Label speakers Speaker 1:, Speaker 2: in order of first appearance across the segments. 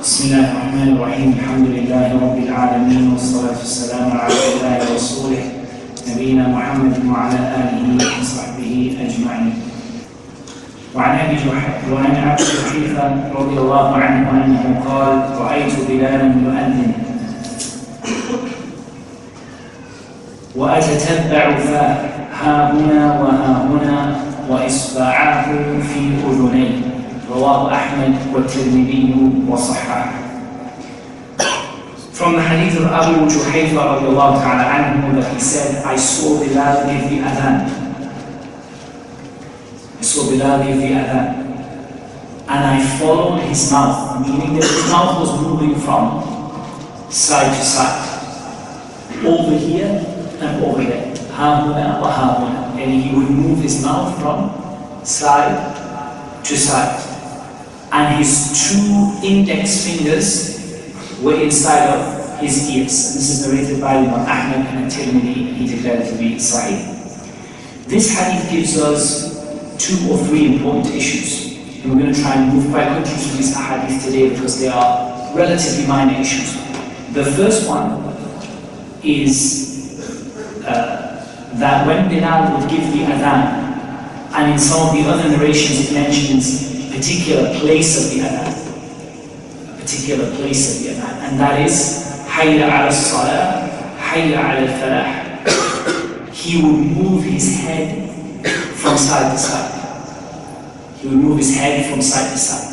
Speaker 1: بسم الله الرحمن الرحيم الحمد لله رب العالمين والصلاة والسلام على الله ورسوله نبينا محمد وعلى آله وصحبه أجمعين وعن أبي وعن أبي حنيفة رضي الله عنه أنه قال رأيت بلالا يؤذن وأتتبع فاه ها هنا وها هنا وإصبعاه في أذنيه رواه أحمد والترمذي وصححه From the hadith of Abu Juhayfa radiallahu ta'ala anhu that he said, I saw Bilal give the adhan. I saw Bilal give the adhan. And I followed his mouth, meaning that his mouth was moving from side to side. Over here and over there. Hamuna wa hamuna. And he would move his mouth from side to side. And his two index fingers were inside of his ears. And this is narrated by Imam Ahmad and Tirmidhi. He declared to be Sahih. This hadith gives us two or three important issues. And we're going to try and move quite quickly through these hadith today because they are relatively minor issues. The first one is uh, that when Bilal would give the adhan, and in some of the other narrations it mentions particular place of the adhan, a particular place of the adhan, and that is Hayya ala salah, Hayya ala falah. He would move his head from side to side. He would move his head from side to side.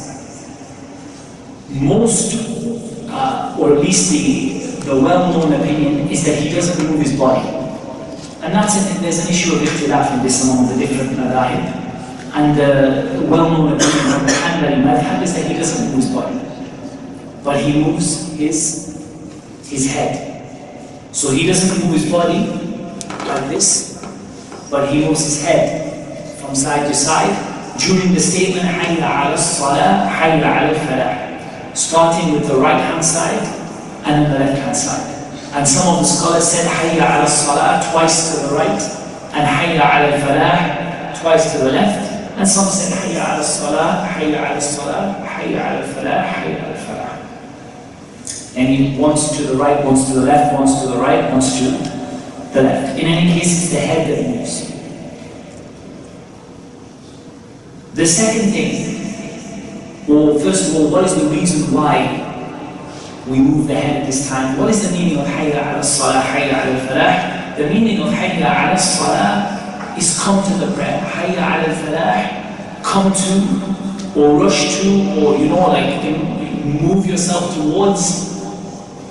Speaker 1: Most, uh, or at least the, the well-known opinion, is that he doesn't move his body. And that's an, there's an issue of ikhtilaf in this among the different madhahib And the well-known opinion from the Hanbali madhab is that he doesn't move his body. But he moves his, his head. So he doesn't move his body like this, but he moves his head from side to side during the statement حَيَّ عَلَى الصَّلَاةِ حَيَّ عَلَى الْفَلَاحِ starting with the right hand side and then the left hand side. And some of the scholars said حَيَّ عَلَى الصَّلَاةِ twice to the right and حَيَّ عَلَى الْفَلَاحِ twice to the left. and some say, Hayya ala salah, Hayya ala salah, Hayya ala falah, Hayya ala falah. And he wants to the right, wants to the left, wants to the right, wants to the left. In any case, it's the head that moves. The second thing, well, first of all, what is the reason why we move the head at this time? What is the meaning of Hayya ala salah, Hayya ala falah? The meaning of Hayya ala salah is come to the prayer. Hayya ala falah, come to, or rush to, or you know, like move yourself towards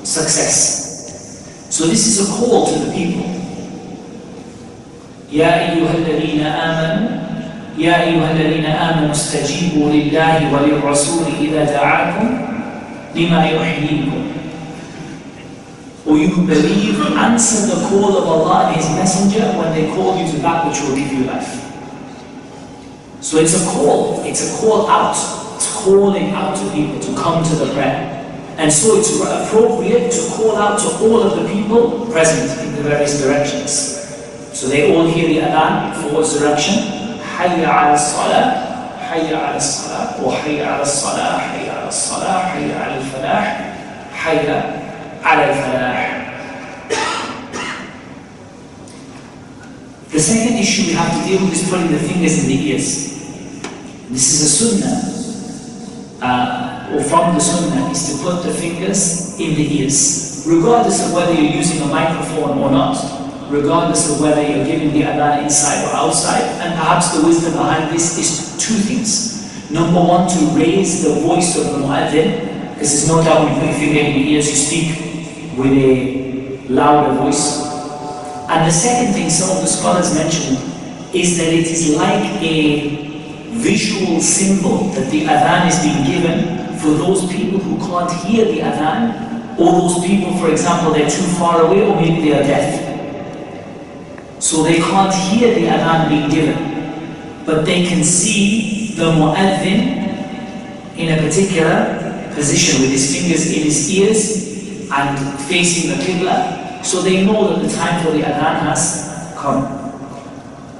Speaker 1: success. So this is a call to the people. يا أيها الذين آمنوا يا أيها الذين آمنوا استجيبوا لله وللرسول إذا دعاكم لما يحييكم or you believe, answer the call of Allah and His Messenger when they call you to that which will give you life. So it's a call, it's a call out. It's calling out to people to come to the prayer. And so it's appropriate to call out to all of the people present in the various directions. So they all hear the adhan for what's direction? Hayya al salah, hayya al salah, or hayya al salah, hayya al salah, hayya al-falah, hayya the second issue we have to deal with is putting the fingers in the ears. This is a sunnah, uh, or from the sunnah, is to put the fingers in the ears, regardless of whether you're using a microphone or not regardless of whether you're giving the adhan inside or outside. And perhaps the wisdom behind this is two things. Number one, to raise the voice of the mu'adhin, because there's no doubt when you put your finger in the ears, you speak with a louder voice. And the second thing some of the scholars mentioned is that it is like a visual symbol that the adhan is being given for those people who can't hear the adhan, or those people, for example, they're too far away, or maybe they are deaf. So they can't hear the adhan being given, but they can see the mu'adhin in a particular position with his fingers in his ears and facing the qibla, so they know that the time for the adhan has come.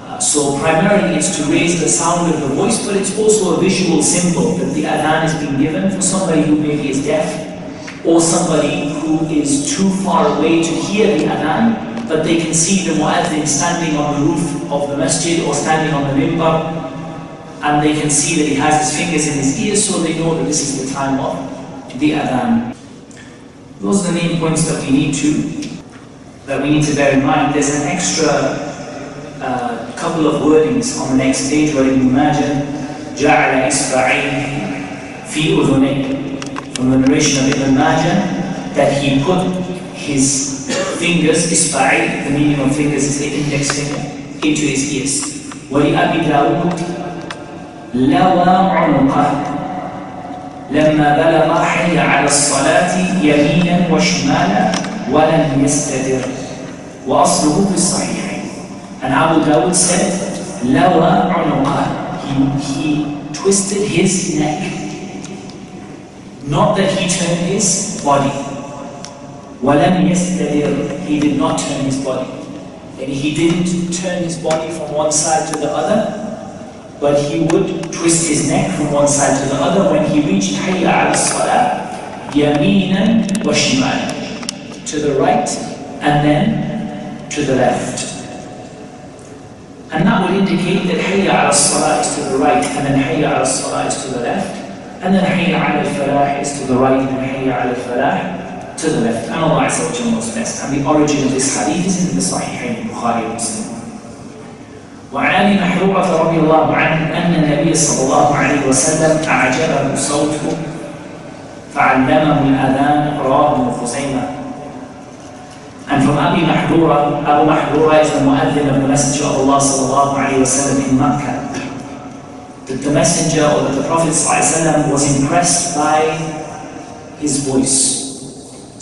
Speaker 1: Uh, so primarily it's to raise the sound of the voice, but it's also a visual symbol that the adhan is being given for somebody who maybe is deaf or somebody who is too far away to hear the adhan, but they can see the muazzin standing on the roof of the masjid or standing on the mimbar, and they can see that he has his fingers in his ears, so they know that this is the time of the adhan. Those are the main points that we need to that we need to bear in mind. There's an extra uh, couple of wordings on the next page where Ibn Majah جعل إصبعين في أذنيه from the narration of Ibn Majah that he put his fingers, إصبعين, the meaning of fingers is the index finger, into his ears. ولأبي داود لوى عنقه لما بلغ حي على الصلاة يمينا وشمالا ولم يستدر وأصله في الصحيحين and Abu Dawud said لوى عنقه he, he twisted his neck not that he turned his body ولم يستدر he did not turn his body and he didn't turn his body from one side to the other but he would twist his neck from one side to the other when he reached Hayya ala Salah, Yaminan wa to the right and then to the left. And that would indicate that Hayya ala Salah is to the right and then Hayya ala Salah is to the left, and then Hayya ala Falah is to the right and Hayya ala Falah to the left. And Allah Azza wa knows best. And the origin of this hadith is in the Sahihain, Bukhari Muslim. وعن ابي محروقه رضي الله عنه ان النبي صلى الله عليه وسلم اعجبه صوته فعلمه الاذان رواه ابن خزيمه And from Abi Mahdura, Abu Mahdura is the muaddin of the Messenger of Allah sallallahu alayhi wasallam in Makkah. That the Messenger or that the Prophet sallallahu was impressed by his voice.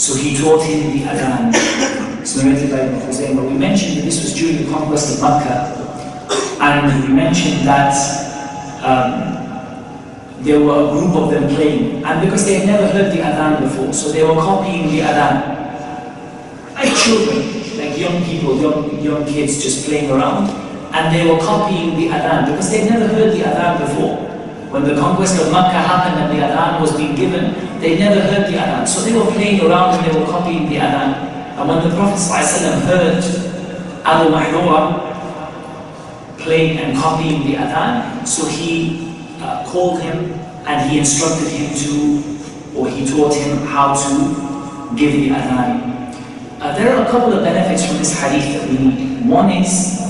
Speaker 1: So he taught him the adhan. It's narrated by Ibn Khuzaymah. We mentioned that this was during the conquest of Makkah. And we mentioned that um, there were a group of them playing. And because they had never heard the adhan before, so they were copying the adhan. Like children, like young people, young, young kids just playing around. And they were copying the adhan because they had never heard the adhan before. When the conquest of Makkah happened and the adhan was being given, they never heard the adhan. So they were playing around and they were copying the adhan. And when the Prophet ﷺ heard Abu Mahdura playing and copying the adhan. So he uh, called him and he instructed him to, or he taught him how to give the adhan. Uh, there are a couple of benefits from this hadith that we need. One is,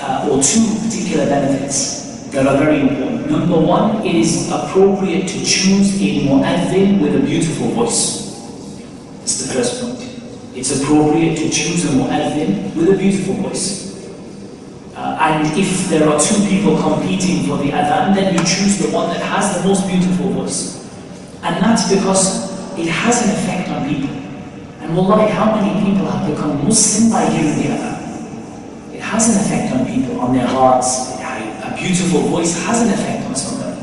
Speaker 1: uh, or two particular benefits that are very important. Number one, it is appropriate to choose a mu'adhin with a beautiful voice. That's the first point. It's appropriate to choose a mu'adhin with a beautiful voice. Uh, and if there are two people competing for the adhan, then you choose the one that has the most beautiful voice. And that's because it has an effect on people. And wallahi, how many people have become Muslim by hearing the adhan? It has an effect on people, on their hearts. A beautiful voice has an effect on somebody.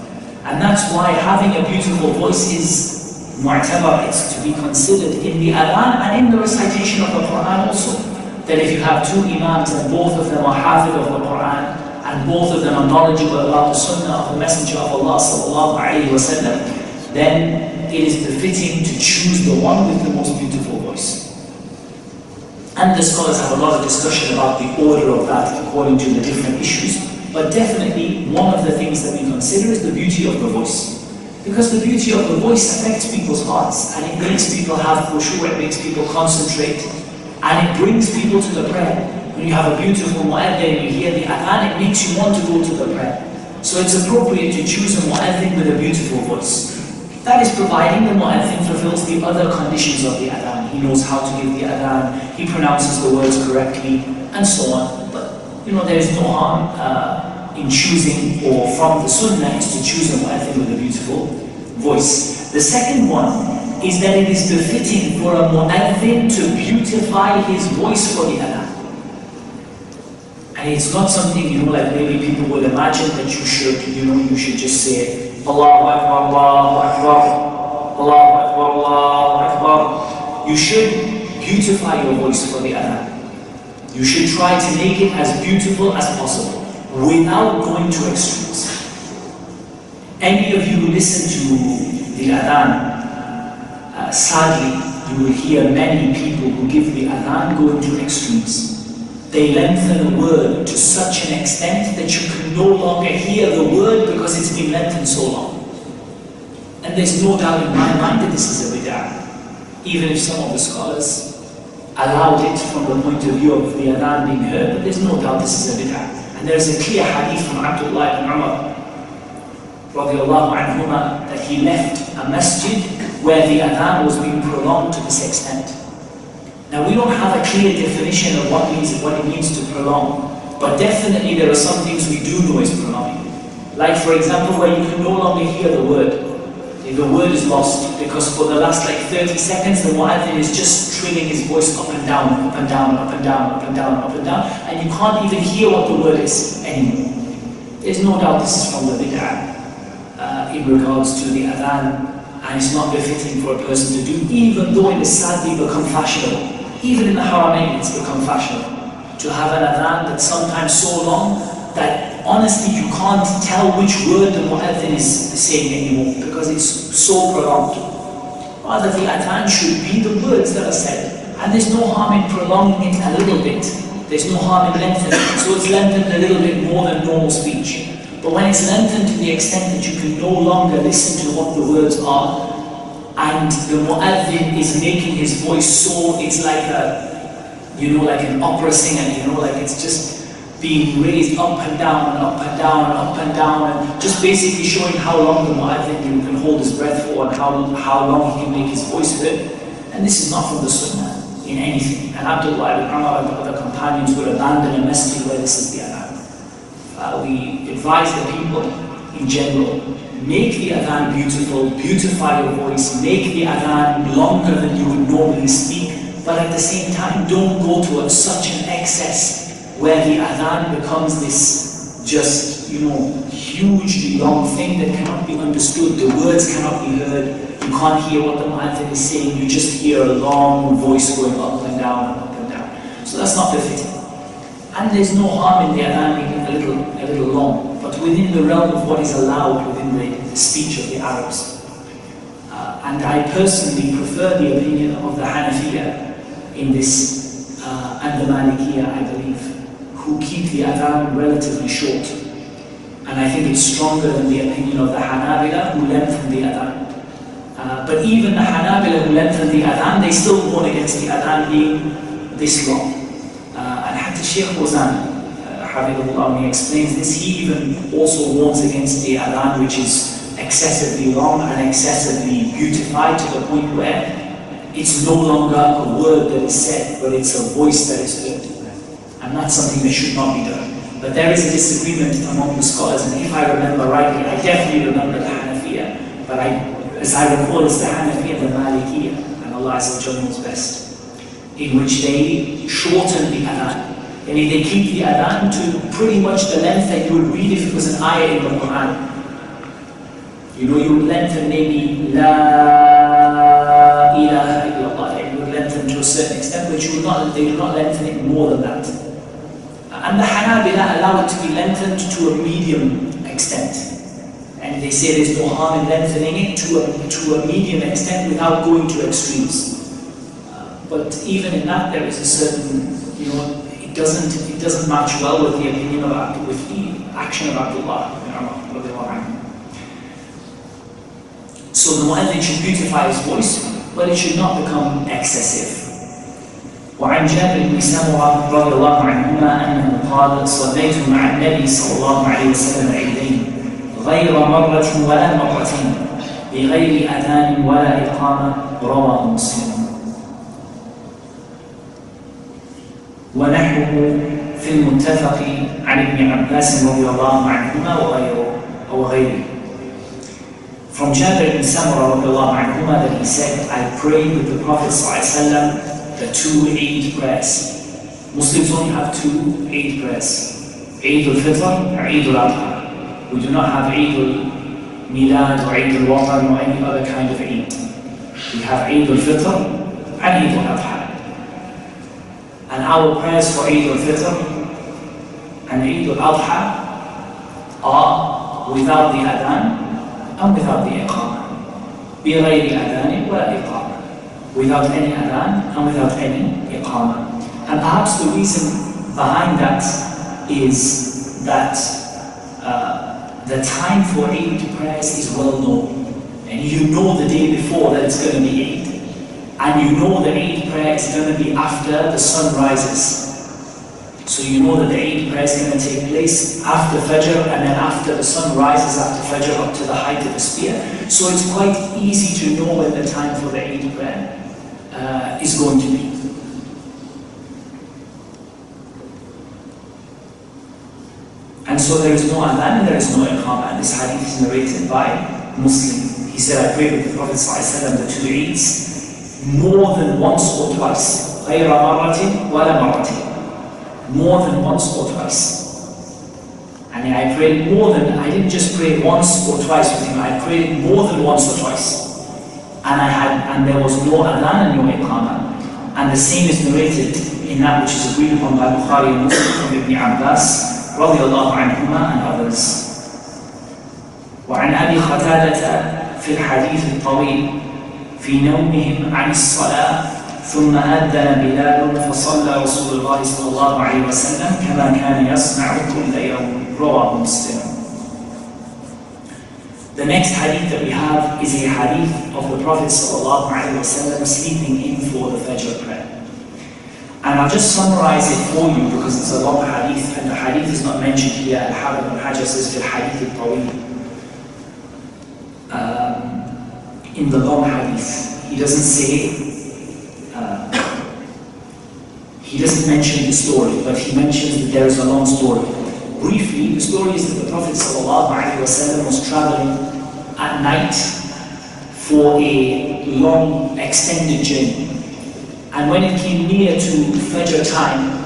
Speaker 1: And that's why having a beautiful voice is mu'tabar, it's to be considered in the adhan and in the recitation of the Quran also that if you have two imams and both of them are hafid of the Quran and both of them are knowledgeable about the sunnah of the Messenger of Allah sallallahu then it is befitting to choose the one with the most beautiful voice. And the scholars have a lot of discussion about the order of that according to the different issues. But definitely one of the things that we consider is the beauty of the voice. Because the beauty of the voice affects people's hearts and it makes people have khushu, it makes people concentrate, and it brings people to the prayer. When you have a beautiful mu'adhin and you hear the adhan, it makes you want to go to the prayer. So it's appropriate to choose a mu'adhin with a beautiful voice. That is providing the mu'adhin fulfills the other conditions of the adhan. He knows how to give the adhan, he pronounces the words correctly, and so on. But, you know, there is no harm uh, in choosing, or from the sunnah, is to choose a mu'adhin with a beautiful voice. The second one is that it is befitting for a mu'adhin to beautify his voice for the adhan. And it's not something, you know, like maybe people would imagine that you should, you know, you should just say, Allahu Akbar, Allahu Akbar, Allahu Akbar, Allahu Akbar. You should beautify your voice for the adhan. You should try to make it as beautiful as possible. without going to extremes. Any of you who listen to sadly, you will hear many people who give the adhan going to extremes. They lengthen a word to such an extent that you can no longer hear the word because it's been lengthened so long. And there's no doubt in my mind that this is a bid'ah, even if some of the scholars allowed it from the point of view of the adhan being heard, but there's no doubt this is a bid'ah. And there's a clear hadith from Abdullah ibn Umar anhuma, that he left a masjid where the adhan was being prolonged to this extent. Now we don't have a clear definition of what means what it means to prolong, but definitely there are some things we do know is prolonging. Like for example, where you can no longer hear the word. The word is lost because for the last like 30 seconds the mu'adhin is just trilling his voice up and down, up and down, up and down, up and down, up and down, and you can't even hear what the word is anymore. There's no doubt this is from the bid'ah uh, in regards to the adhan and it's not befitting for a person to do, even though it has sadly become fashionable. Even in the Haramain, it's become fashionable to have an adhan that's sometimes so long that honestly you can't tell which word the mu'adhin is saying anymore because it's so prolonged. Rather, the adhan should be the words that are said. And there's no harm in prolonging it a little bit. There's no harm in lengthening it. So it's lengthened a little bit more than normal speech. But when it's lengthened to the extent that you can no longer listen to what the words are, and the mu'adhin is making his voice so, it's like a, you know, like an opera singer, you know, like it's just being raised up and down and up and down and up and down and just basically showing how long the mu'adhin can hold his breath for and how, how long he can make his voice heard. And this is not from the sunnah in anything. And Abdullah ibn Umar and the other companions would abandon a masjid where this is the adhan. Uh, we advise the people in general, make the adhan beautiful, beautify your voice, make the adhan longer than you would normally speak, but at the same time don't go to a, such an excess where the adhan becomes this just, you know, hugely long thing that cannot be understood. The words cannot be heard. You can't hear what the mu'adhin is saying. You just hear a long voice going up and down and up and down. So that's not befitting. And there's no harm in the adhan being a little, a little long, but within the realm of what is allowed within the, the speech of the Arabs. Uh, and I personally prefer the opinion of the Hanafiya in this, uh, and the Malikiya, I believe who keep the adhan relatively short. And I think it's stronger than the opinion of the Hanabila who lengthen the adhan. Uh, but even the Hanabila who lengthen the adhan, they still warn against the adhan being this long. Sheikh Fawzan, uh, he explains this, he even also warns against the adhan which is excessively long and excessively beautified to the point where it's no longer a word that is said, but it's a voice that is heard and that's something that should not be done. But there is a disagreement among the scholars, and if I remember rightly, I definitely remember the Hanafiya, but I, as I recall, it's the Hanafiya the Malikiya, and Allah knows best, in which they shorten the adhan. And they keep the adhan to pretty much the length that you would read if it was an ayah in the Quran. You know, you would lengthen maybe La ilaha illallah, you would lengthen to a certain extent, but you would not, they do not lengthen it more than that. And the Hanabila allow it to be lengthened to a medium extent. And they say there's no harm in lengthening it to a, to a medium extent without going to extremes. Uh, but even in that, there is a certain, you know, it doesn't, it doesn't match well with the opinion of Abdul, with the action of Abdullah ibn Umar. So the mu'adhin should beautify his voice, but it should not become excessive. وعن جابر بن سمرة رضي الله عنهما أنه قال صليت مع النبي صلى الله عليه وسلم عيدين غير مرة ولا مرتين بغير أذان ولا إقامة رواه مسلم ونحوه في المتفق عن ابن عباس رضي الله عنهما وغيره أو غيره From Jabir ibn Samurah رضي الله عنهما that he said, I prayed with the Prophet وسلم the two Eid prayers. Muslims only have two Eid prayers. Eid al-Fitr or Eid al-Adha. We do not have Eid al-Milad or Eid al-Watan or any other kind of Eid. We have Eid al-Fitr and Eid al-Adha. And our prayers for Eid al-Fitr and Eid al-Adha without the adhan and without the iqamah. بغير أذان ولا إقامة. Without any adhan and without any iqamah. And perhaps the reason behind that is that uh, the time for Eid prayers is well known. And you know the day before that it's going to be Eid. And you know the Eid prayer is going to be after the sun rises. So you know that the Eid prayer is going to take place after Fajr and then after the sun rises after Fajr up to the height of the spear. So it's quite easy to know when the time for the Eid prayer uh, is going to be. And so there is no adhan and there is no iqamah. This hadith is narrated by Muslim. He said, I prayed with the Prophet ﷺ the two Eids more than once or twice. غير مرة ولا مرتين more than once or twice. And I prayed more than, I didn't just pray once or twice with him, I prayed more than once or twice. And I had, and there was no adhan and no iqamah. And the same is narrated in that which is agreed upon by Bukhari and Muslim from Ibn Abbas رضي الله عنهما and others. وعن أبي قتادة في الحديث الطويل في نومهم عن الصلاة ثم أذن بلال فصلى رسول الله صلى الله عليه وسلم كما كان يصنع كل يوم رواه مسلم The next hadith that we have is a hadith of the Prophet sleeping in for the Fajr prayer. And I'll just summarize it for you because it's a long hadith and the hadith is not mentioned here. Al-Habib al-Hajar says في الحديث الطويل. In the long hadith, he doesn't say uh, he doesn't mention the story, but he mentions that there is a long story. Briefly, the story is that the Prophet ﷺ was traveling at night for a long, extended journey. And when it came near to Fajr time,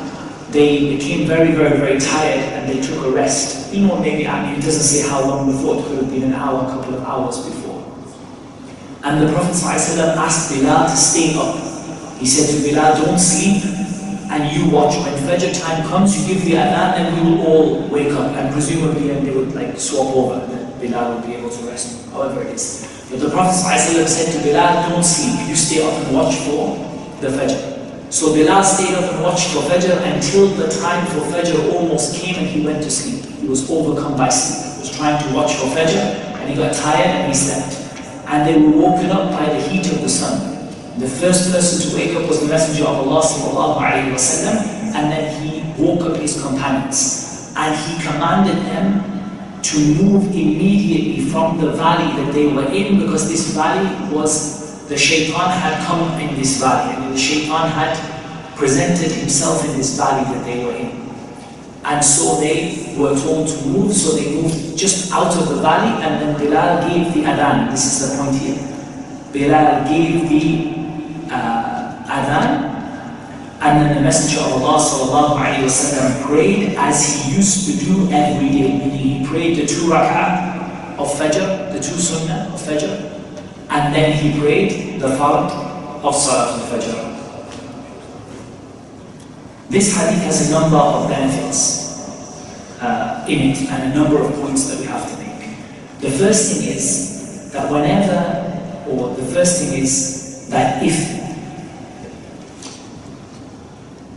Speaker 1: they became very, very, very tired and they took a rest. You know, maybe, I mean, it doesn't say how long before, it could have been an hour, a couple of hours before. And the Prophet ﷺ asked Bilal to stay up. He said to Bilal, don't sleep, and you watch. When Fajr time comes, you give the adhan and we will all wake up and presumably and they would like swap over and then Bilal will be able to rest, however it is. But the Prophet ﷺ said to Bilal, don't sleep, you stay up and watch for the Fajr. So Bilal stayed up and watched for Fajr until the time for Fajr almost came and he went to sleep. He was overcome by sleep. He was trying to watch for Fajr and he got tired and he slept And they were woken up by the heat of the sun. The first person to wake up was the Messenger of Allah وسلم, and then he woke up his companions. And he commanded them to move immediately from the valley that they were in because this valley was, the shaitan had come in this valley and the shaitan had presented himself in this valley that they were in. And so they were told to move, so they moved just out of the valley and then Bilal gave the adhan. This is the point here. Bilal gave the uh, adhan, and then the Messenger of Allah وسلم, prayed as he used to do every day, meaning he prayed the two rak'ah of Fajr, the two sunnah of Fajr, and then he prayed the fard of Salat al-Fajr. This hadith has a number of benefits uh, in it and a number of points that we have to make. The first thing is that whenever, or the first thing is that if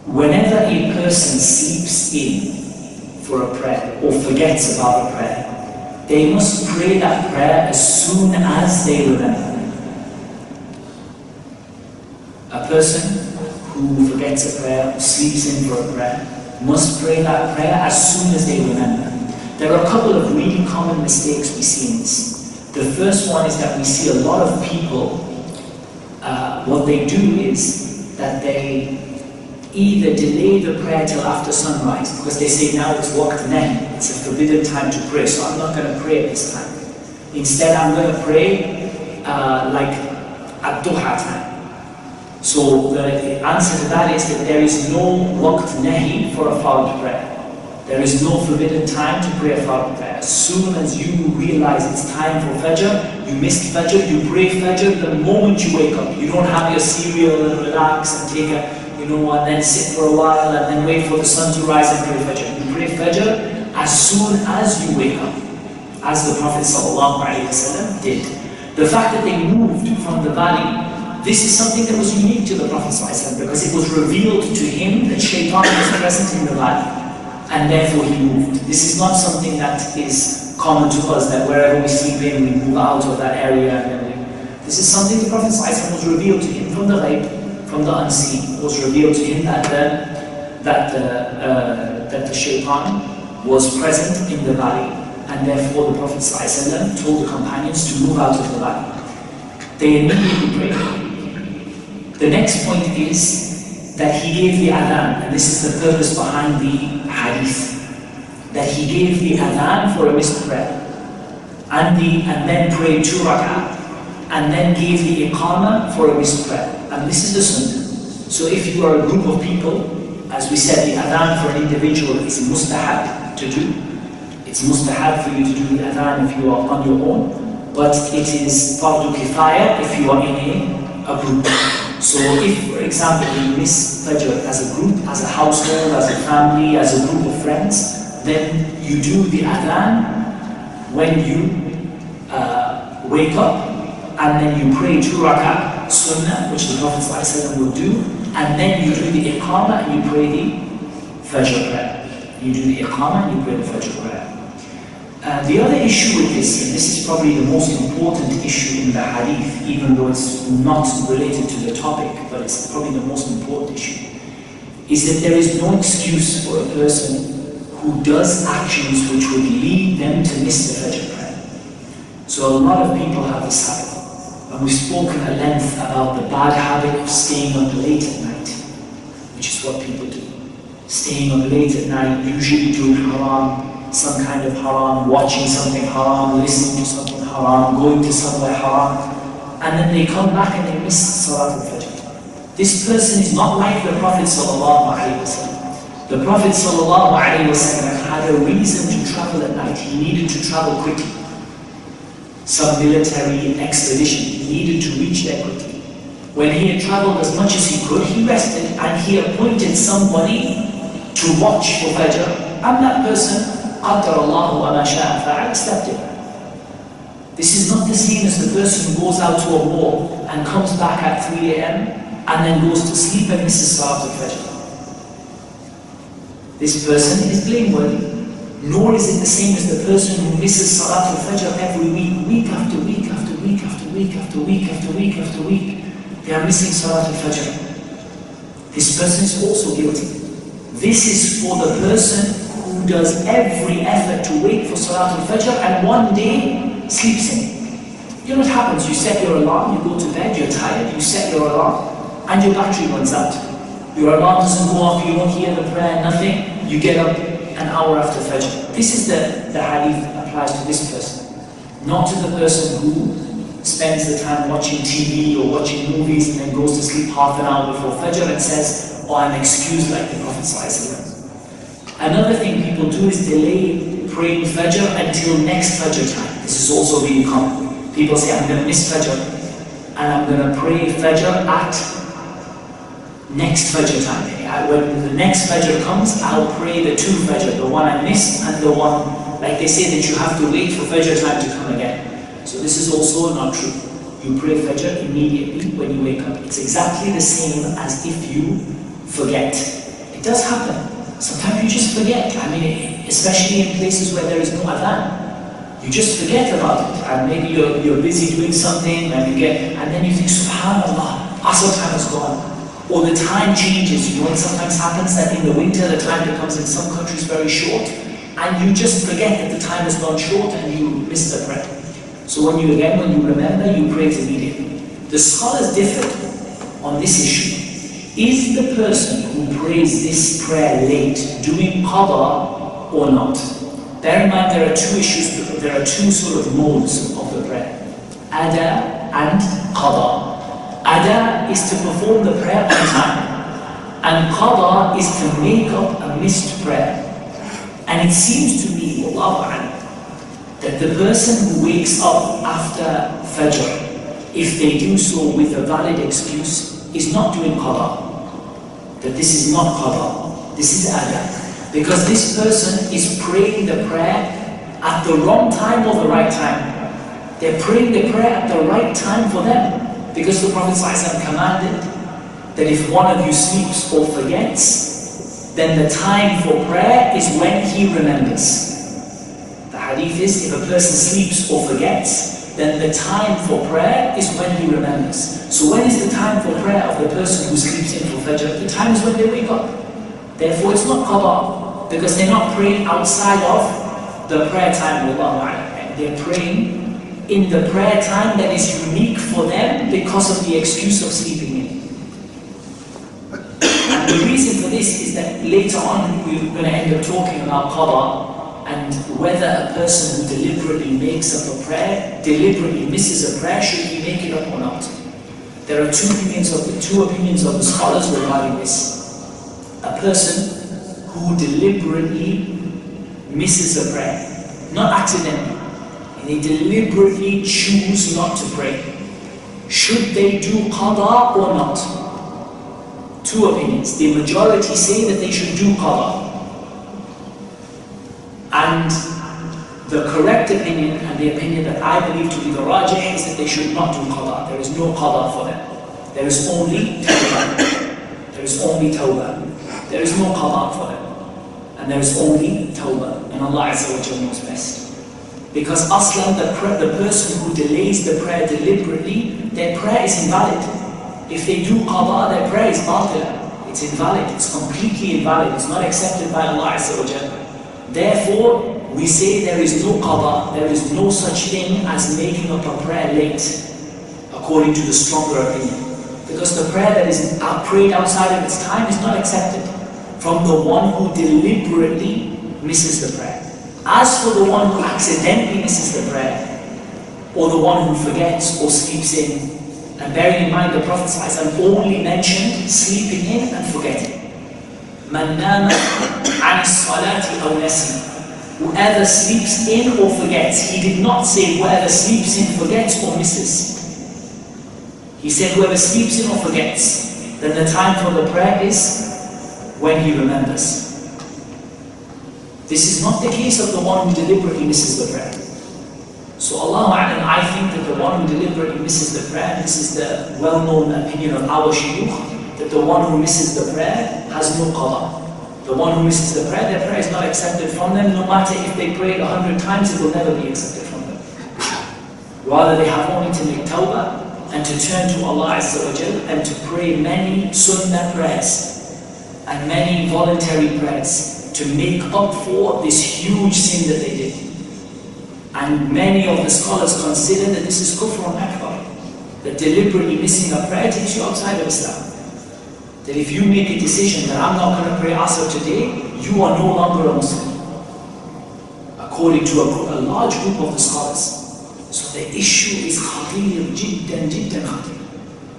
Speaker 1: Whenever a person sleeps in for a prayer or forgets about a prayer, they must pray that prayer as soon as they remember. A person who forgets a prayer or sleeps in for a prayer must pray that prayer as soon as they remember. There are a couple of really common mistakes we see in this. The first one is that we see a lot of people, uh, what they do is that they either delay the prayer till after sunrise because they say now it's waqt nahi, it's a forbidden time to pray, so I'm not going to pray at this time. Instead, I'm going to pray uh, like at duha time. So the answer to that is that there is no waqt nahi for a fard prayer. There is no forbidden time to pray a fard prayer. As soon as you realize it's time for Fajr, you missed Fajr, you pray Fajr the moment you wake up. You don't have your cereal and relax and take a you know, and then sit for a while and then wait for the sun to rise and pray Fajr. You pray Fajr as soon as you wake up. as the Prophet ﷺ did. The fact that they moved from the valley, this is something that was unique to the Prophet ﷺ because it was revealed to him that shaitan was present in the valley and therefore he moved. This is not something that is common to us, that wherever we sleep in, we move out of that area. this is something the Prophet ﷺ was revealed to him from the ghaib, from the unseen. It was revealed to him that the, that the, uh, that the shaitan was present in the valley and therefore the Prophet ﷺ told the companions to move out of the valley. They immediately prayed. The next point is that he gave the adhan, and this is the purpose behind the hadith, that he gave the adhan for a missed prayer, and, the, and then prayed two rak'ah, and then gave the iqamah for a missed prayer. And this is the sunnah. So if you are a group of people, as we said, the adhan for an individual is mustahab to do, it's mustahab for you to do the adhan if you are on your own, but it is fardu kifaya if you are in a, a group. So if, for example, you miss Fajr as a group, as a household, as a family, as a group of friends, then you do the adhan when you uh, wake up, and then you pray two rak'ah sunnah, which the Prophet ﷺ will do, and then you do the iqamah and you pray the Fajr prayer. You do the iqamah and you pray the Fajr prayer. Uh, the other issue with this, and this is probably the most important issue in the hadith, even though it's not related to the topic, but it's probably the most important issue, is that there is no excuse for a person who does actions which would lead them to miss the Fajr prayer. So a lot of people have this habit, and we've spoken at length about the bad habit of staying up late at night, which is what people do. Staying up late at night, usually doing haram, some kind of haram, watching something haram, listening to something haram, going to somewhere haram, and then they come back and they miss Salat al-Fajr. This person is not like the Prophet. The Prophet had a reason to travel at night. He needed to travel quickly. Some military expedition. He needed to reach there quickly. When he had traveled as much as he could, he rested and he appointed somebody to watch for Fajr. And that person قدر الله وما شاء فعل accept it. This is not the same as the person who goes out to a war and comes back at 3 a.m. and then goes to sleep and misses Salat al-Fajr. This person is blameworthy. Nor is it the same as the person who misses Salat al-Fajr every week, week after week after week after week after week after week after week. They are missing Salat al-Fajr. This person is also guilty. This is for the person who does every effort to wait for Salat al-Fajr and one day sleeps in. You know what happens? You set your alarm, you go to bed, you're tired, you set your alarm, and your battery runs out. Your alarm doesn't go off, you don't hear the prayer, nothing. You get up an hour after Fajr. This is the, the hadith applies to this person. Not to the person who spends the time watching TV or watching movies and then goes to sleep half an hour before Fajr and says, oh, I'm excused like the Prophet Another thing people do is delay praying Fajr until next Fajr time. This is also being common. People say, I'm going to miss Fajr and I'm going to pray Fajr at next Fajr time. When the next Fajr comes, I'll pray the two Fajr, the one I missed and the one, like they say that you have to wait for Fajr time to come again. So this is also not true. You pray Fajr immediately when you wake up. It's exactly the same as if you forget. It does happen. Sometimes you just forget. I mean, especially in places where there is no adhan. You just forget about it. And maybe you're, you're busy doing something and you get, and then you think, subhanAllah, Asr time has gone. Or the time changes. You know, it sometimes happens that in the winter the time becomes in some countries very short. And you just forget that the time has gone short and you miss the prayer. So when you again, when you remember, you pray immediately. The scholars differ on this issue. Is the person who prays this prayer late doing qada or not? Bear in mind there are two issues, there are two sort of modes of the prayer. Ada and qada. Ada is to perform the prayer on time. And qada is to make up a missed prayer. And it seems to me, Allah that the person who wakes up after Fajr, if they do so with a valid excuse, is not doing qada that this is not qada, this is ada. Because this person is praying the prayer at the wrong time or the right time. They're praying the prayer at the right time for them. Because the Prophet ﷺ commanded that if one of you sleeps or forgets, then the time for prayer is when he remembers. The hadith is if a person sleeps or forgets, then the time for prayer is when he remembers. So when is the time for prayer of the person who sleeps in for Fajr? The time is when they wake up. Therefore it's not qada, because they're not praying outside of the prayer time, of Allah. They're praying in the prayer time that is unique for them because of the excuse of sleeping in. And the reason for this is that later on we're going to end up talking about qada and whether a person who deliberately makes up a prayer, deliberately misses a prayer, should he make it up or not? There are two opinions of the two opinions of the scholars regarding this. A person who deliberately misses a prayer, not accidentally, and they deliberately choose not to pray. Should they do qada or not? Two opinions. The majority say that they should do qada. And the correct opinion and the opinion that I believe to be the rajih is that they should not do qada. There is no qada for them. There is only tawbah. There is only tawbah. There is no qada for them. And there is only tawbah. And Allah Azza Jalla knows best. Because aslan, the, the person who delays the prayer deliberately, their prayer is invalid. If they do qada, their prayer is batil. It's invalid, it's completely invalid, it's not accepted by Allah Azza wa Therefore, we say there is no qada, there is no such thing as making up a prayer late, according to the stronger opinion. Because the prayer that is prayed outside of its time is not accepted from the one who deliberately misses the prayer. As for the one who accidentally misses the prayer, or the one who forgets or sleeps in, and bearing in mind the Prophet only mentioned sleeping in and forgetting. Man nama an salati aw Whoever sleeps in or forgets. He did not say whoever sleeps in, forgets or misses. He said whoever sleeps in or forgets, then the time for the prayer is when he remembers. This is not the case of the one who deliberately misses the prayer. So Allah I think that the one who deliberately misses the prayer, this is the well-known opinion of our shuyukh, that the one who misses the prayer has no qada. The one who misses the prayer, their prayer is not accepted from them, no matter if they prayed a hundred times, it will never be accepted from them. Rather, they have only to make tawbah and to turn to Allah Azza wa Jal and to pray many sunnah prayers and many voluntary prayers to make up for this huge sin that they did. And many of the scholars consider that this is kufr akbar, that deliberately missing a prayer takes you outside of Islam. That if you make a decision that I'm not going to pray Asr today, you are no longer a Muslim. According to a, a large group of the scholars. So the issue is khatir jiddan jiddan khatir.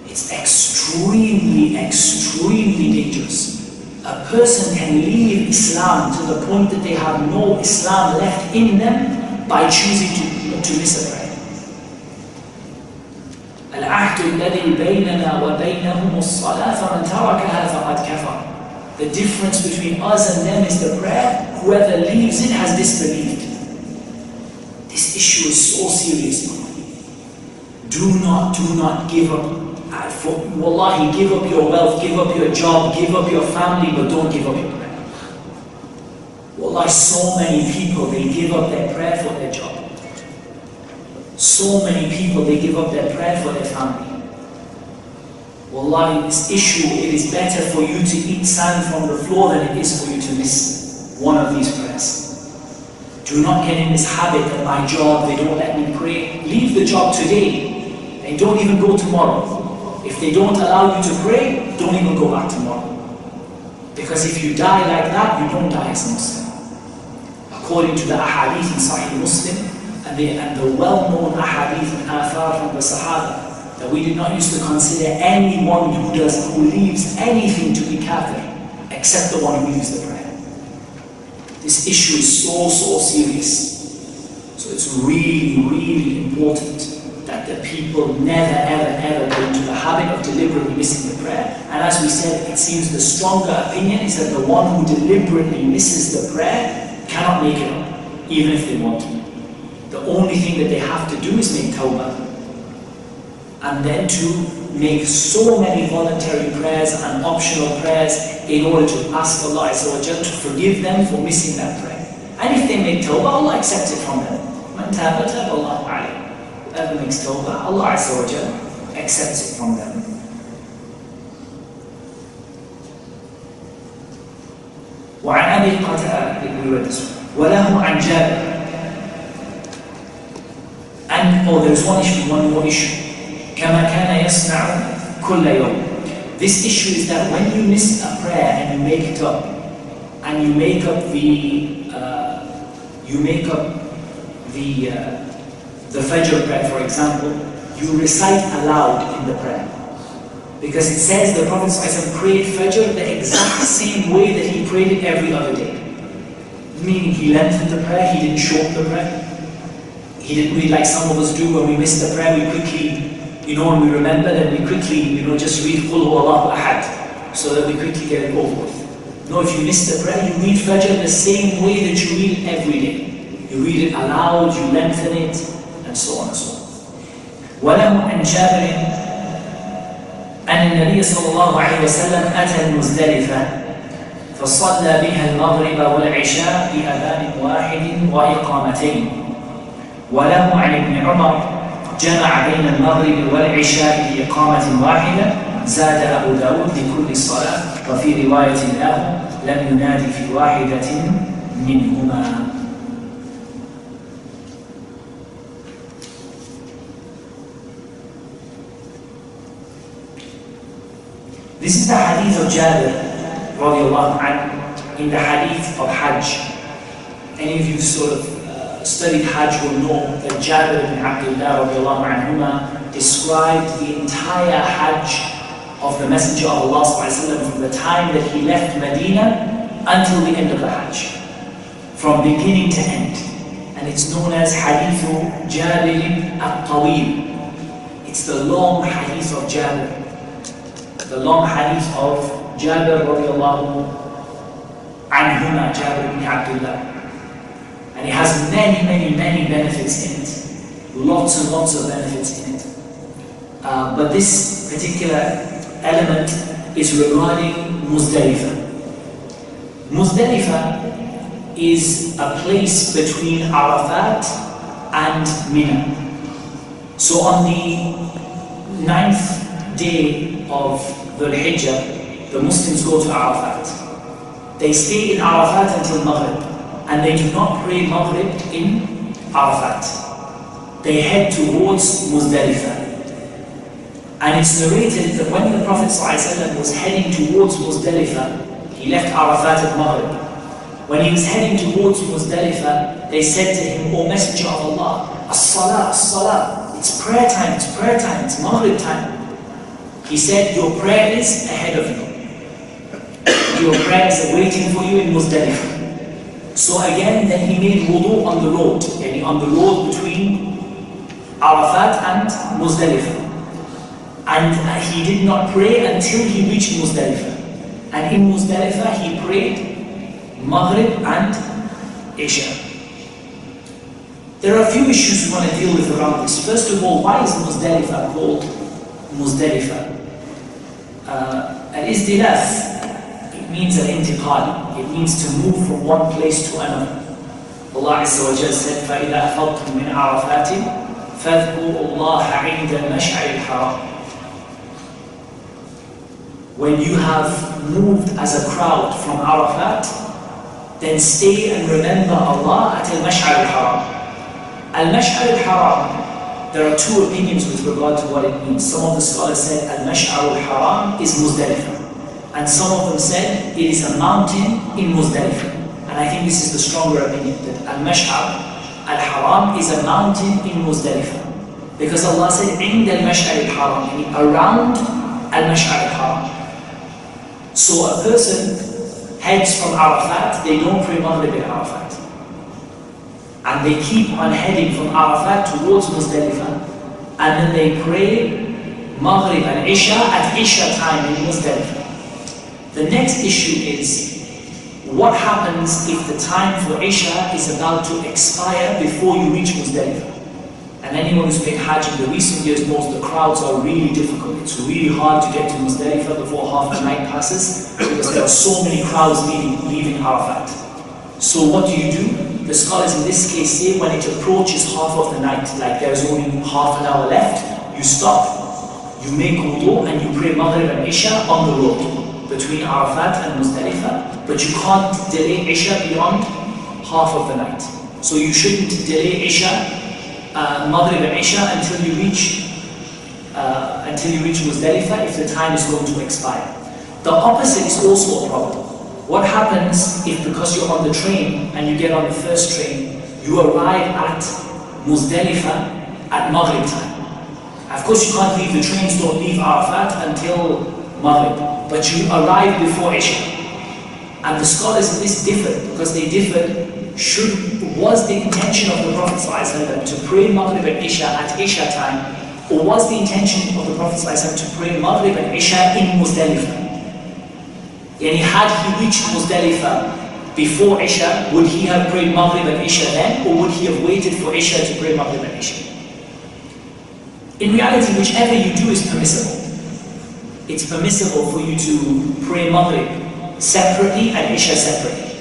Speaker 1: It's extremely, extremely dangerous a person can leave Islam to the point that they have no Islam left in them by choosing to, to miss a prayer. العهد الذي بيننا وبينهم الصلاة فمن تركها فقد كفر. The difference between us and them is the prayer. Whoever leaves it has disbelieved. This issue is so serious. Do not, do not give up for, wallahi, give up your wealth, give up your job, give up your family, but don't give up your prayer. Wallahi, so many people, they give up their prayer for their job. So many people, they give up their prayer for their family. Wallahi, this issue, it is better for you to eat sand from the floor than it is for you to miss one of these prayers. Do not get in this habit that my job, they don't let me pray. Leave the job today and don't even go tomorrow. If they don't allow you to pray, don't even go back tomorrow. Because if you die like that, you don't die as a Muslim. According to the ahadith in Sahih Muslim, and the, and the well-known ahadith and athar from the Sahaba, that we did not used to consider anyone who does, who leaves anything to be kafir, except the one who leaves the prayer. This issue is so, so serious. So it's really, really important that the people never, ever, ever go into the habit of deliberately missing the prayer. And as we said, it seems the stronger opinion is that the one who deliberately misses the prayer cannot make it up. even if they want to The only thing that they have to do is make tawbah. And then to make so many voluntary prayers and optional prayers in order to ask Allah to forgive them for missing that prayer. And if they make tawbah, Allah accepts it from them. Man taba taba Allah alayhi. Whoever makes tawbah, Allah accepts it from them. وعن أبي قتادة وله عن جابر and oh there's one issue one more issue كما كان يصنع كل يوم this issue is that when you miss a prayer and you make it up and you make up the uh, you make up the uh, the Fajr prayer for example you recite aloud in the prayer because it says the Prophet ﷺ prayed Fajr the exact same way that he prayed it every other day. Meaning he lengthened the prayer, he didn't shorten the prayer. He didn't read like some of us do when we miss the prayer, we quickly, you know, when we remember, then we quickly, you know, just read Qul Allahu Ahad, so that we quickly get it over with. No, if you miss the prayer, you read Fajr the same way that you read it every day. You read it aloud, you lengthen it, and so on and so on. وله عن جابر أن النبي صلى الله عليه وسلم أتى المزدلفة فصلى بها المغرب والعشاء بأذان واحد وإقامتين وله عن ابن عمر جمع بين المغرب والعشاء بإقامة واحدة زاد أبو داود لكل صلاة وفي رواية له لم ينادي في واحدة منهما This is the hadith of Jabir in the hadith of Hajj. Any of you sort of studied Hajj will know that Jabir ibn Abdullah anhuma described the entire Hajj of the Messenger of Allah from the time that he left Medina until the end of the Hajj. From beginning to end. And it's known as Hadithu Jabir al-Tawil. It's the long hadith of Jabir the long hadith of Jabir radiallahu anhuma, Jabir ibn Abdullah. And it has many, many, many benefits in it. Lots and lots of benefits in it. Uh, but this particular element is regarding Muzdalifah. Muzdalifah is a place between Arafat and Mina. So on the ninth day of Dhul Hijjah, the Muslims go to Arafat. They stay in Arafat until Maghrib, and they do not pray Maghrib in Arafat. They head towards Muzdalifah. And it's narrated that when the Prophet ﷺ was heading towards Muzdalifah, he left Arafat at Maghrib. When he was heading towards Muzdalifah, they said to him, O Messenger of Allah, As-salah, as-salah, it's prayer time, it's prayer time, it's Maghrib time. He said, Your prayer is ahead of you. Your prayer is waiting for you in Muzdalifah. So again, then he made wudu on the road, yani on the road between Arafat and Muzdalifah. And he did not pray until he reached Muzdalifah. And in Muzdalifah, he prayed Maghrib and Isha. There are a few issues we want to deal with around this. First of all, why is Muzdalifah called Muzdalifah? uh, al-izdilaf, it means al-intiqal, it means to move from one place to another. Allah Azza wa Jal said, فَإِذَا أَفَضْتُم مِّنْ عَرَفَاتٍ فَاذْكُرُوا اللَّهَ عِنْدَ الْمَشْعَرِ الْحَرَامِ When you have moved as a crowd from Arafat, then stay and remember Allah at al-Mash'ar al-Haram. Al-Mash'ar al-Haram there are two opinions with regard to what it means. Some of the scholars said Al-Mash'ar al-Haram is Muzdalifah. And some of them said it is a mountain in Muzdalifah. And I think this is the stronger opinion, that Al-Mash'ar al-Haram is a mountain in Muzdalifah. Because Allah said, عند المشعر الحرام, around Al-Mash'ar al-Haram. So a person heads from Arafat, they don't pray Maghrib in Arafat. And they keep on heading from Arafat towards Muzdalifah. And then they pray Maghrib and Isha at Isha time in Muzdalifah. The next issue is, what happens if the time for Isha is about to expire before you reach Muzdalifah? And anyone who's been Hajj in the recent years knows the crowds are really difficult. It's really hard to get to Muzdalifah before half the night passes because there are so many crowds leaving, leaving Arafat. So what do you do? The scholars in this case say when it approaches half of the night, like there's only half an hour left, you stop, you make wudu and you pray Maghrib and Isha on the road between Arafat and Muzdalifah, but you can't delay Isha beyond half of the night. So you shouldn't delay Isha uh, Maghrib and Isha until you reach uh, until you reach Muzdalifah if the time is going to expire. The opposite is also a problem. What happens if because you're on the train and you get on the first train, you arrive at Muzdalifah at Maghrib time? Of course you can't leave, the trains don't leave Arafat until Maghrib, but you arrive before Isha. And the scholars in this differ because they differ should was the intention of the Prophet ﷺ to pray Maghrib and Isha at Isha time, or was the intention of the Prophet ﷺ to pray Maghrib and Isha in Muzdalifah? Yani had he reached Muzdalifah before Isha, would he have prayed Maghrib and Isha then, or would he have waited for Isha to pray Maghrib and Isha? In reality, whichever you do is permissible. It's permissible for you to pray Maghrib separately and Isha separately.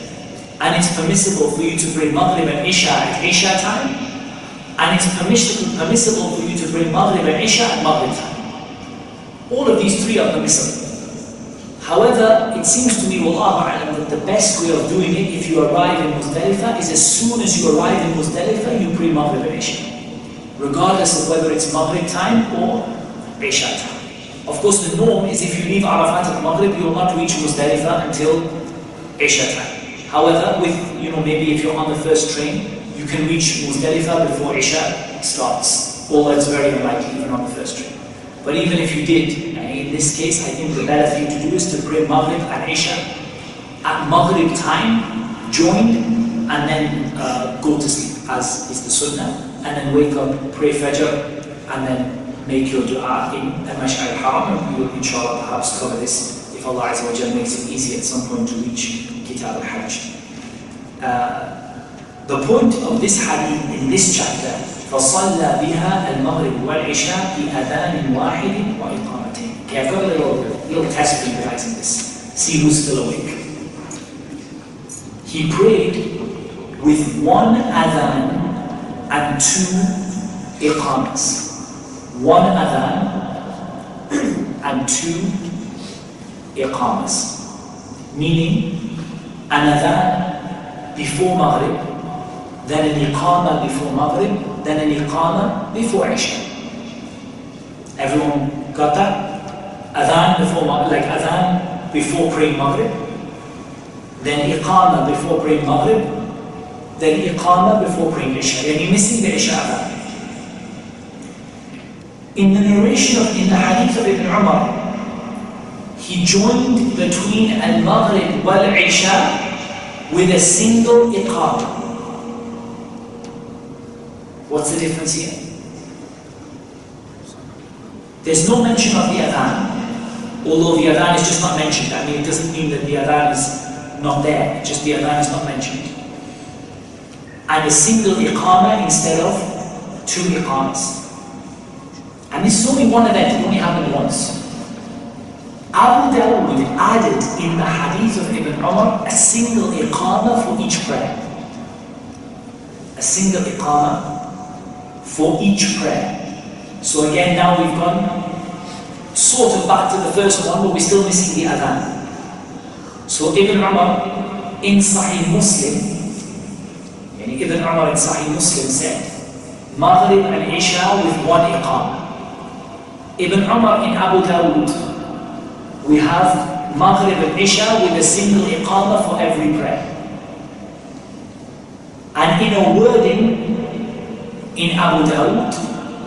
Speaker 1: And it's permissible for you to pray Maghrib and Isha at Isha time. And it's permissible for you to pray Maghrib and Isha at Maghrib time. All of these three are permissible. However, it seems to me, Wallahu A'lam, that the best way of doing it if you arrive in Muzdalifah is as soon as you arrive in Muzdalifah, you pray Maghrib and Isha. Regardless of whether it's Maghrib time or Isha time. Of course, the norm is if you leave Arafat at Maghrib, you will not reach Muzdalifah until Isha time. However, with, you know, maybe if you're on the first train, you can reach Muzdalifah before Isha starts. Although it's very unlikely even on the first train. But even if you did, in this case, I think the better thing to do is to pray Maghrib and Isha at Maghrib time, joined, and then uh, go to sleep, as is the Sunnah, and then wake up, pray Fajr, and then make your dua in Mash'ar al-Haram, and we will inshallah perhaps cover this if Allah Azza wa makes it easy at some point to reach Kitab al-Hajj. Uh, the point of this hadith in this chapter فصلى بها المغرب والعشاء بأذان واحد وإقامتين. Okay, I've got a little, little test for you guys in this. See who's still awake. He prayed with one adhan and two iqamas. One adhan and two iqamas. Meaning, an adhan before Maghrib, then an iqama before Maghrib, then an iqama before Isha. Everyone got that? Adhan before Maghrib, like adhan before praying Maghrib, then iqama before praying Maghrib, then iqama before praying Isha. And you're missing the Isha adhan. In the narration of, in the hadith of Ibn Umar, he joined between al-Maghrib wal-Isha with a single iqama. What's the difference here? There's no mention of the adhan, although the adhan is just not mentioned. I mean, it doesn't mean that the adhan is not there, just the adhan is not mentioned. And a single iqama instead of two iqamas. And this is only one event, it only happened once. Abu Dawud added in the hadith of Ibn Umar a single iqama for each prayer. A single iqama for each prayer. So again, now we've gone sort of back to the first one, but we're still missing the adhan. So Ibn Umar in Sahih Muslim, yani Ibn Umar in Sahih Muslim said, Maghrib and Isha with one iqama. Ibn Umar in Abu Dawud we have Maghrib and Isha with a single iqamah for every prayer. And in a wording in Abu Dawud,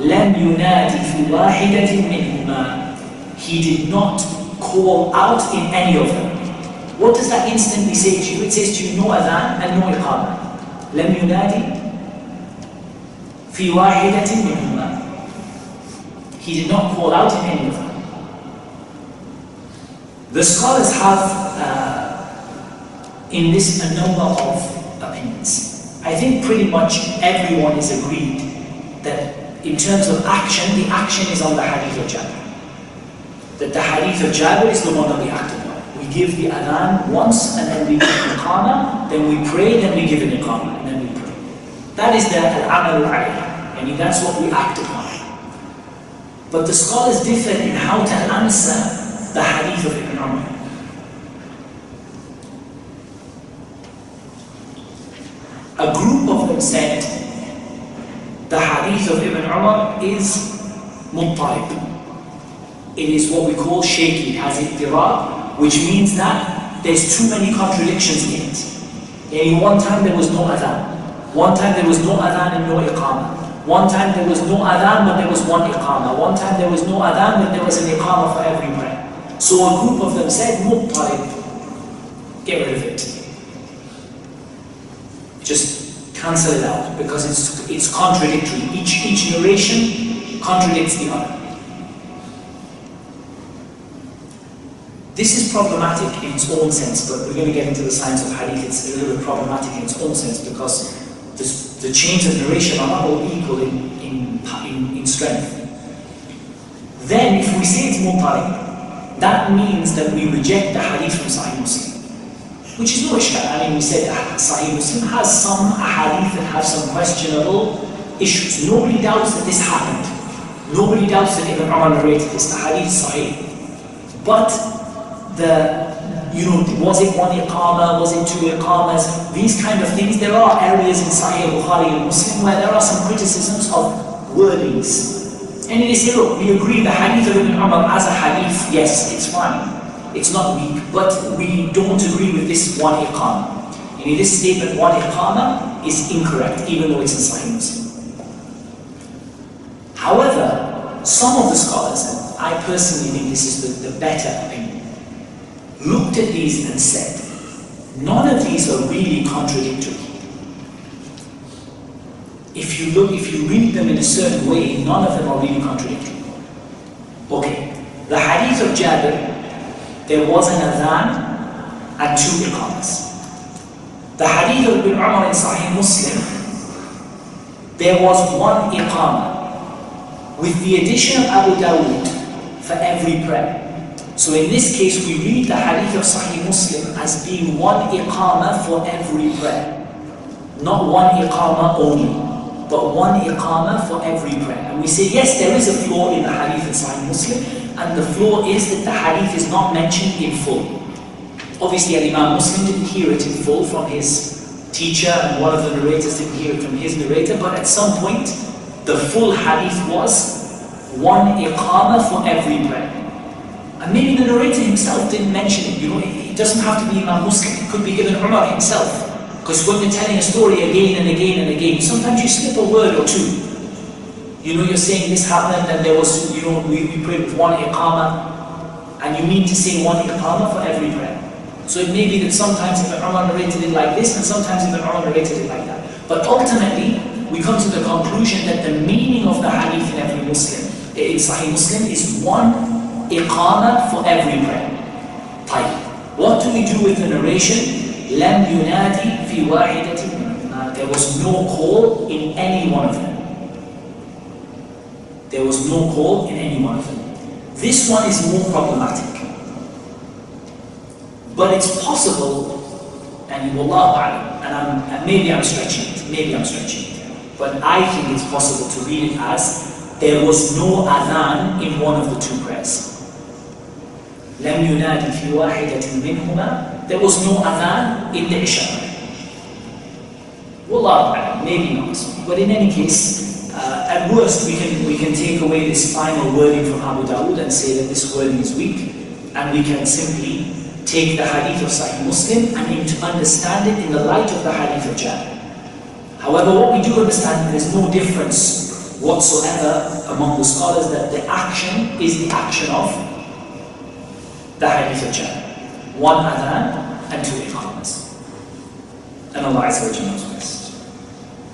Speaker 1: لم ينادي في واحدة منهما. He did not call out in any of them. What does that instantly say to you? It says to you no adhan and no iqamah. لم ينادي في واحدة منهما. He did not call out in any of them. The scholars have uh, in this a number of opinions. I think pretty much everyone is agreed that in terms of action, the action is on the hadith of Jabir. That the hadith of Jabir is the one that we act upon. We give the adhan once and then we give the iqama, then we pray, then we give an iqama, and then we pray. That is the al-amal al mean, that's what we act upon. But the scholars differ in how to answer the hadith of Ibn Umar. A group of them said the hadith of Ibn Umar is muttarib. It is what we call shaky, it has which means that there's too many contradictions in it. In one time there was no adhan, one time there was no adhan and no iqamah. One time there was no adhan but there was one iqamah. One time there was no adhan but there was an iqamah for every prayer. So a group of them said, muttarib, get rid of it. Just cancel it out because it's, it's contradictory. Each, each narration contradicts the other. This is problematic in its own sense, but we're going to get into the science of hadith. It's a little bit problematic in its own sense because the, the chains of narration are not all equal in, in, in, in strength. Then, if we say it's muttarib, that means that we reject the hadith from Sahih Muslim. Which is no ishkal. I mean, we said Sahih Muslim has some hadith that have some questionable issues. Nobody doubts that this happened. Nobody doubts that Ibn Umar narrated this. The hadith is Sahih. But the you know, was it one iqama, was it two iqamas, these kind of things. There are areas in Sahih Bukhari and Muslim where there are some criticisms of wordings. And it is here, we agree the hadith of Ibn Umar as a hadith, yes, it's fine. It's not weak, but we don't agree with this one iqama. And in this statement, one iqama is incorrect, even though it's in Sahih Muslim. However, some of the scholars, and I personally think this is the, the better opinion, looked at these and said, none of these are really contradictory. If you look, if you read them in a certain way, none of them are really contradictory. Okay, the hadith of Jabir, there was an adhan and two iqamas. The hadith of Ibn Umar in Sahih Muslim, there was one iqama with the addition of Abu Dawud for every prayer. So in this case, we read the hadith of Sahih Muslim as being one iqamah for every prayer. Not one iqamah only, but one iqamah for every prayer. And we say, yes, there is a flaw in the hadith of Sahih Muslim, and the flaw is that the hadith is not mentioned in full. Obviously, Imam Muslim didn't hear it in full from his teacher, and one of the narrators didn't hear it from his narrator, but at some point, the full hadith was one iqamah for every prayer. And maybe the narrator himself didn't mention it. You know, it doesn't have to be Imam Muslim. It could be Ibn Umar himself. Because when you're telling a story again and again and again, sometimes you slip a word or two. You know, you're saying this happened and there was, you know, we, we prayed with one iqamah. And you mean to say one iqamah for every prayer. So it may be that sometimes Ibn Umar narrated it like this and sometimes Ibn Umar narrated it like that. But ultimately, we come to the conclusion that the meaning of the hadith in every Muslim, in Sahih Muslim, is one iqama for every prayer. طيب. What do we do with the narration? لم ينادي في واحدة There was no call in any one of them. There was no call in any one of them. This one is more problematic. But it's possible, and wallahu and I'm, and maybe I'm stretching it, maybe I'm stretching it, but I think it's possible to read it as there was no adhan in one of the two prayers. لم ينادي في واحدة منهما there was no adhan in the Isha. Wallah, maybe not. But in any case, uh, at worst we can, we can take away this final wording from Abu Dawud and say that this wording is weak and we can simply take the hadith of Sahih Muslim and to understand it in the light of the hadith of Jabir. However, what we do understand, there's no difference whatsoever among the scholars that the action is the action of the hadith of Jabir. One adhan and two iqamas. And Allah Azza wa Jalla knows best.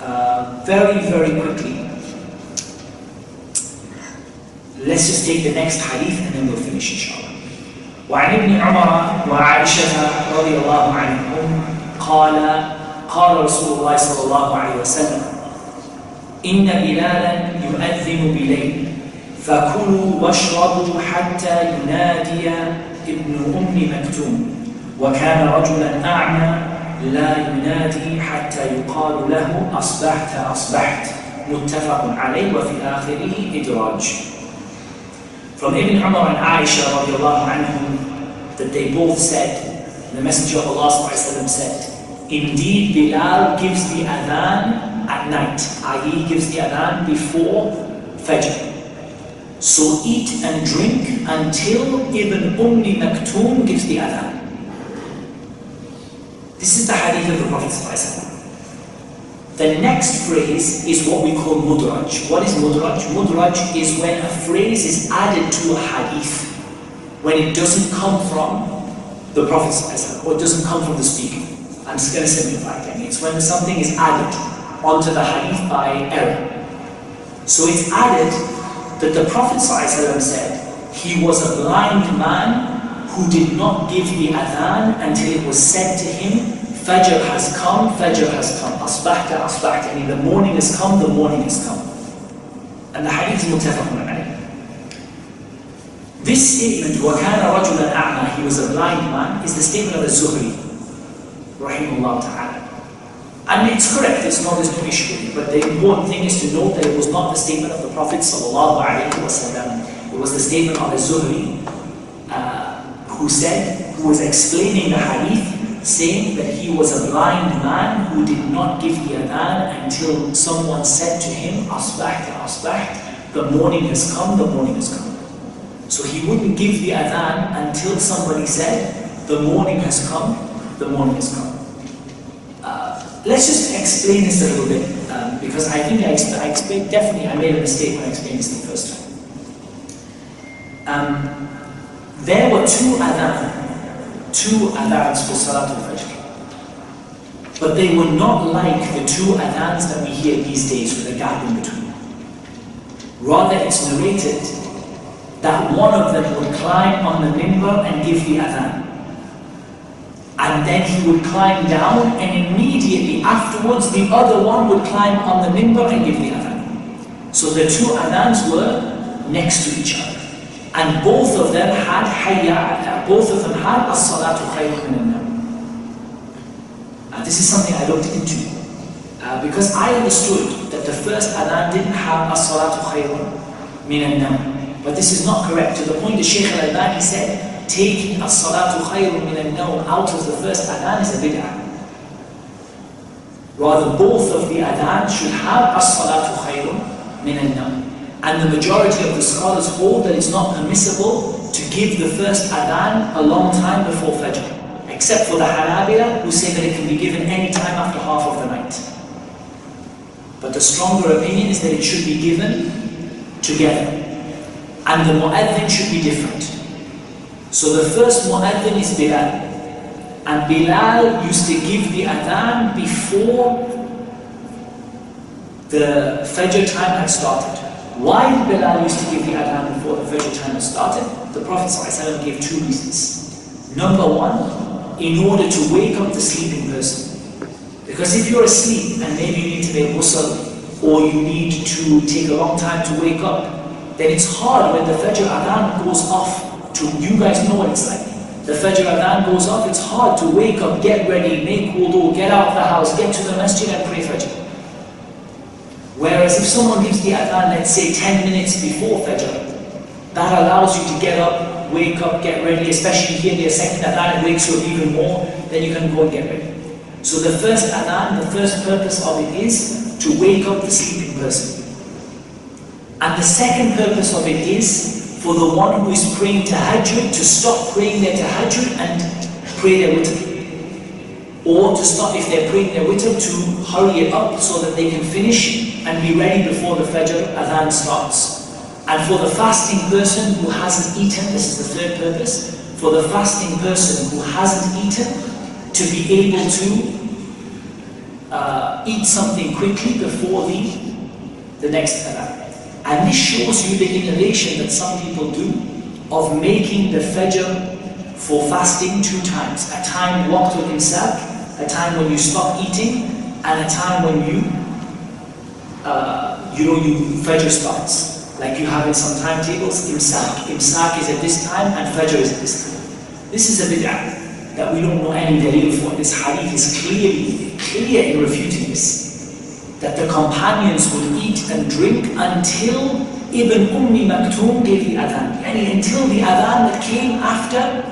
Speaker 1: Uh, very, very quickly, let's just take the next hadith and then we'll finish inshallah. وعن ابن عمر وعائشة رضي الله عنهم قال قال رسول الله صلى الله عليه وسلم إن بلالا يؤذن بليل فكلوا واشربوا حتى ينادي ابن أم مكتوم وكان رجلا أعمى لا ينادي حتى يقال له أصبحت أصبحت متفق عليه وفي آخره إدراج From Ibn Umar and Aisha radiallahu anhum that they both said, the Messenger of Allah said, Indeed Bilal gives the adhan at night, i.e. gives the adhan before Fajr. So eat and drink until Ibn Ummi Maktoum gives the adhan. This is the hadith of the Prophet The next phrase is what we call mudraj. What is mudraj? Mudraj is when a phrase is added to a hadith, when it doesn't come from the Prophet or it doesn't come from the speaker. I'm just going to simplify it. It's when something is added onto the hadith by error. So it's added that the Prophet said he was a blind man who did not give the adhan until it was said to him, Fajr has come, Fajr has come, Asbahta, Asbahta, and the morning has come, the morning has come. And the hadith is mutafaqun alayh. This statement, وَكَانَ رَجُلًا أَعْمَى He was a blind man, is the statement of the Zuhri, rahimahullah ta'ala. and it's correct, it's not, there's no issue But the important thing is to note that it was not the statement of the Prophet It was the statement of the Zuhri, uh, who said, who was explaining the hadith, saying that he was a blind man who did not give the adhan until someone said to him, Asbaht, Asbaht, the morning has come, the morning has come. So he wouldn't give the adhan until somebody said, the morning has come, the morning has come. Let's just explain this a little bit, um, because I think I, exp I explained, definitely I made a mistake when I explained this the first time. Um, there were two adhan, two adhans for Salatul Fajr. But they were not like the two adhans that we hear these days with a gap in between. Rather, it's narrated that one of them would climb on the minbar and give the adhan and then he would climb down and immediately afterwards the other one would climb on the minbar and give the adhan. So the two adhans were next to each other. And both of them had hayya both of them had as-salatu khayrun min This is something I looked into. Uh, because I understood that the first adhan didn't have as-salatu khayrun min But this is not correct. To the point that Shaykh al-Albani said, taking as-salatu khayrun min al-nawm out of the first adhan is a bid'ah. Rather, both of the adhan should have as-salatu khayrun min al-nawm. And the majority of the scholars hold that it's not permissible to give the first adhan a long time before Fajr. Except for the Hanabila who say that it can be given any time after half of the night. But the stronger opinion is that it should be given together. And the mu'adhin should be different. So the first mu'adhin is Bilal. And Bilal used to give the adhan before the Fajr time had started. Why did Bilal used to give the adhan before the Fajr time had started? The Prophet ﷺ gave two reasons. Number one, in order to wake up the sleeping person. Because if you're asleep and maybe you need to make ghusl or you need to take a long time to wake up, then it's hard when the Fajr adhan goes off to you guys know what it's like. The Fajr Adhan goes off, it's hard to wake up, get ready, make wudu, get out of the house, get to the masjid and pray Fajr. Whereas if someone gives the Adhan, let's say 10 minutes before Fajr, that allows you to get up, wake up, get ready, especially here the second Adhan, it wakes you up even more, then you can go and get ready. So the first Adhan, the first purpose of it is to wake up the sleeping person. And the second purpose of it is for the one who is praying tahajjud to stop praying their tahajjud and pray their witr. Or to stop, if they're praying their witr, to hurry it up so that they can finish and be ready before the fajr adhan starts. And for the fasting person who hasn't eaten, this is the third purpose, for the fasting person who hasn't eaten, to be able to uh, eat something quickly before the, the next adhan. And this shows you the innovation that some people do of making the Fajr for fasting two times. A time waqtul imsak, a time when you stop eating, and a time when you, uh, you know, you Fajr starts. Like you have in some timetables, imsak. Imsak is at this time and Fajr is at this time. This is a bid'ah that we don't know any dalil for. This hadith is clearly, clear in refuting this. That the companions would eat and drink until Ibn Ummi Maktoum gave the adhan. Yani until the adhan that came after,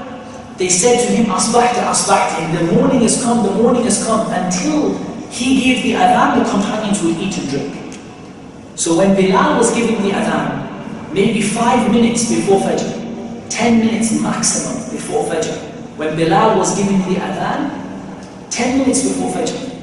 Speaker 1: they said to him, Asbahta, Asbahta. The morning has come, the morning has come. Until he gave the adhan, the companions would eat and drink. So when Bilal was giving the adhan, maybe five minutes before Fajr, ten minutes maximum before Fajr, when Bilal was giving the adhan, ten minutes before Fajr,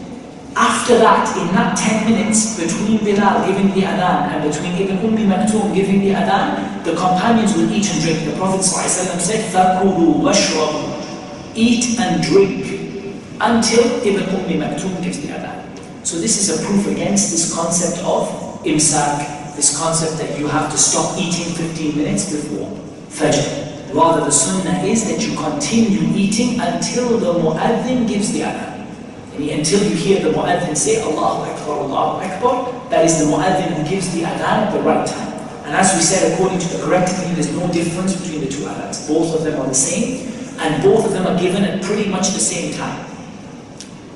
Speaker 1: after that, in that 10 minutes between Bilal giving the adhan and between Ibn Ummi Maktoum giving the adhan, the companions will eat and drink. The Prophet ﷺ said, فَكُلُوا وَاشْرَبُوا Eat and drink until Ibn Ummi Maktoum gives the adhan. So this is a proof against this concept of imsak, this concept that you have to stop eating 15 minutes before Fajr. Rather the sunnah is that you continue eating until the mu'adhin gives the adhan. Until you hear the mu'adhin say Allahu Akbar, Allahu Akbar, that is the mu'adhin who gives the adhan at the right time. And as we said, according to the correct opinion, there's no difference between the two adhans. Both of them are the same, and both of them are given at pretty much the same time.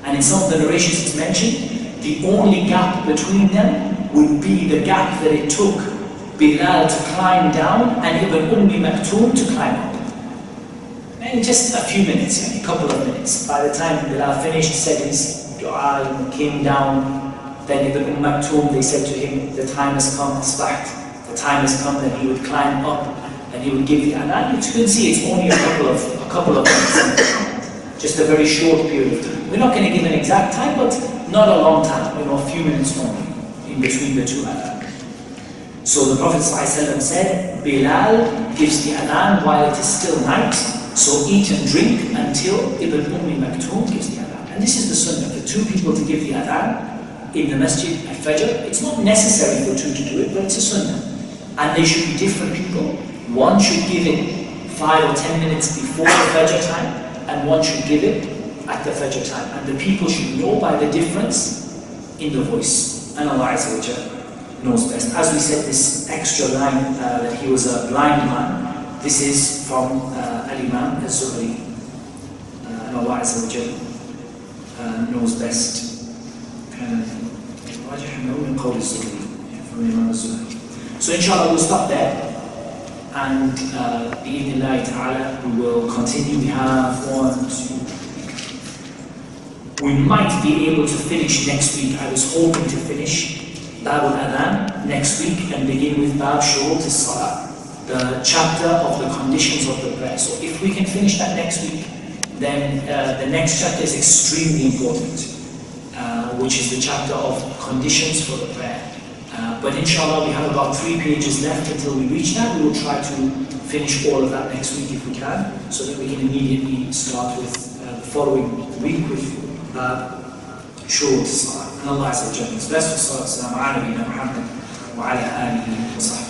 Speaker 1: And in some of the narrations it's mentioned, the only gap between them would be the gap that it took Bilal to climb down and Ibn Ummi Maktoum to climb up. And just a few minutes, a couple of minutes. By the time Bilal finished, his dua, came down, then Ibn Umm Maktoum, they said to him, the time has come, asbaht. The time has come that he would climb up and he would give the adhan. You can see it's only a couple of a couple of minutes. Just a very short period of time. We're not going to give an exact time, but not a long time, you know, a few minutes only in between the two adhan. So the Prophet ﷺ said, Bilal gives the adhan while it is still night, so eat and drink until Ibn Ummi Maktoum gives the adhan. And this is the sunnah, for two people to give the adhan in the masjid at Fajr. It's not necessary for two to do it, but it's a sunnah. And they should be different people. One should give it five or ten minutes before the Fajr time, and one should give it at the Fajr time. And the people should know by the difference in the voice. And Allah Azza knows best. As we said, this extra line uh, that he was a blind man, this is from uh, Al-Imam al-Zuhri. Uh, and Allah Azza wa Jal uh, knows best. So inshallah we'll stop there and uh, bi'idhnillahi ta'ala we will continue. We have one, two, we might be able to finish next week. I was hoping to finish Bab al-Adhan next week and begin with Bab Shurut al-Salah the chapter of the conditions of the prayer. So if we can finish that next week, then uh, the next chapter is extremely important, uh, which is the chapter of conditions for the prayer. Uh, but inshallah, we have about three pages left until we reach that. We will try to finish all of that next week if we can, so that we can immediately start with uh, the following week with uh, Shurut salah. And Allah wa Jalla best for salah. Muhammad wa ala alihi wa sahbihi.